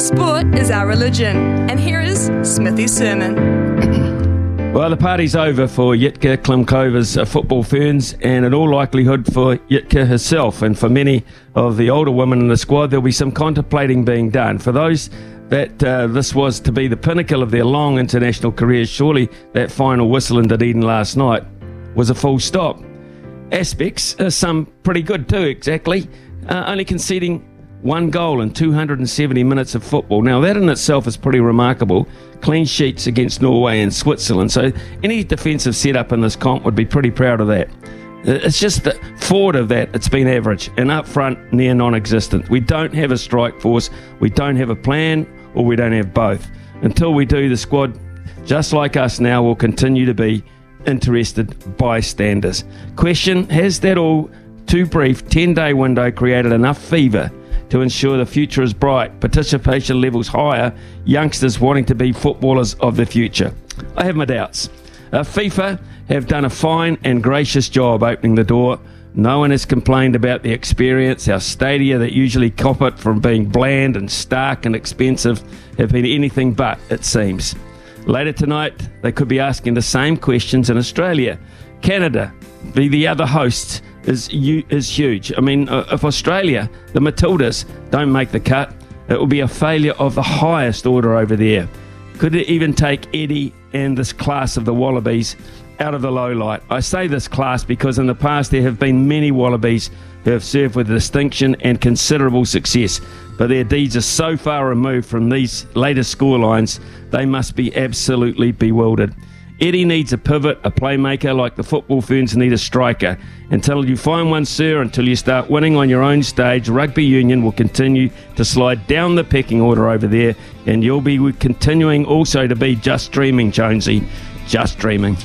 Sport is our religion, and here is Smithy's sermon. Well, the party's over for Jitka Klimkova's uh, football ferns, and in all likelihood for Jitka herself. And for many of the older women in the squad, there'll be some contemplating being done. For those that uh, this was to be the pinnacle of their long international careers, surely that final whistle in Dunedin last night was a full stop. Aspects, uh, some pretty good too, exactly. Uh, only conceding one goal in 270 minutes of football. Now, that in itself is pretty remarkable. Clean sheets against Norway and Switzerland. So, any defensive setup in this comp would be pretty proud of that. Uh, It's just that forward of that, it's been average, and up front, near non existent. We don't have a strike force, we don't have a plan, or we don't have both. Until we do, the squad, just like us now, will continue to be interested bystanders. Question Has that all too brief 10 day window created enough fever to ensure the future is bright, participation levels higher, youngsters wanting to be footballers of the future? I have my doubts. Uh, FIFA have done a fine and gracious job opening the door. No one has complained about the experience. Our stadia that usually cop it from being bland and stark and expensive have been anything but, it seems. Later tonight, they could be asking the same questions in Australia. Canada, be the other host, is is huge. I mean, uh, if Australia, the Matildas, don't make the cut, it will be a failure of the highest order over there. Could it even take Eddie and this class of the Wallabies out of the low light? I say this class because in the past there have been many Wallabies who have served with distinction and considerable success, but their deeds are so far removed from these latest scorelines, they must be absolutely bewildered. Eddie needs a pivot, a playmaker, like the football ferns need a striker. Until you find one, sir, until you start winning on your own stage, rugby union will continue to slide down the pecking order over there, and you'll be continuing also to be just dreaming, Jonesy. Just dreaming.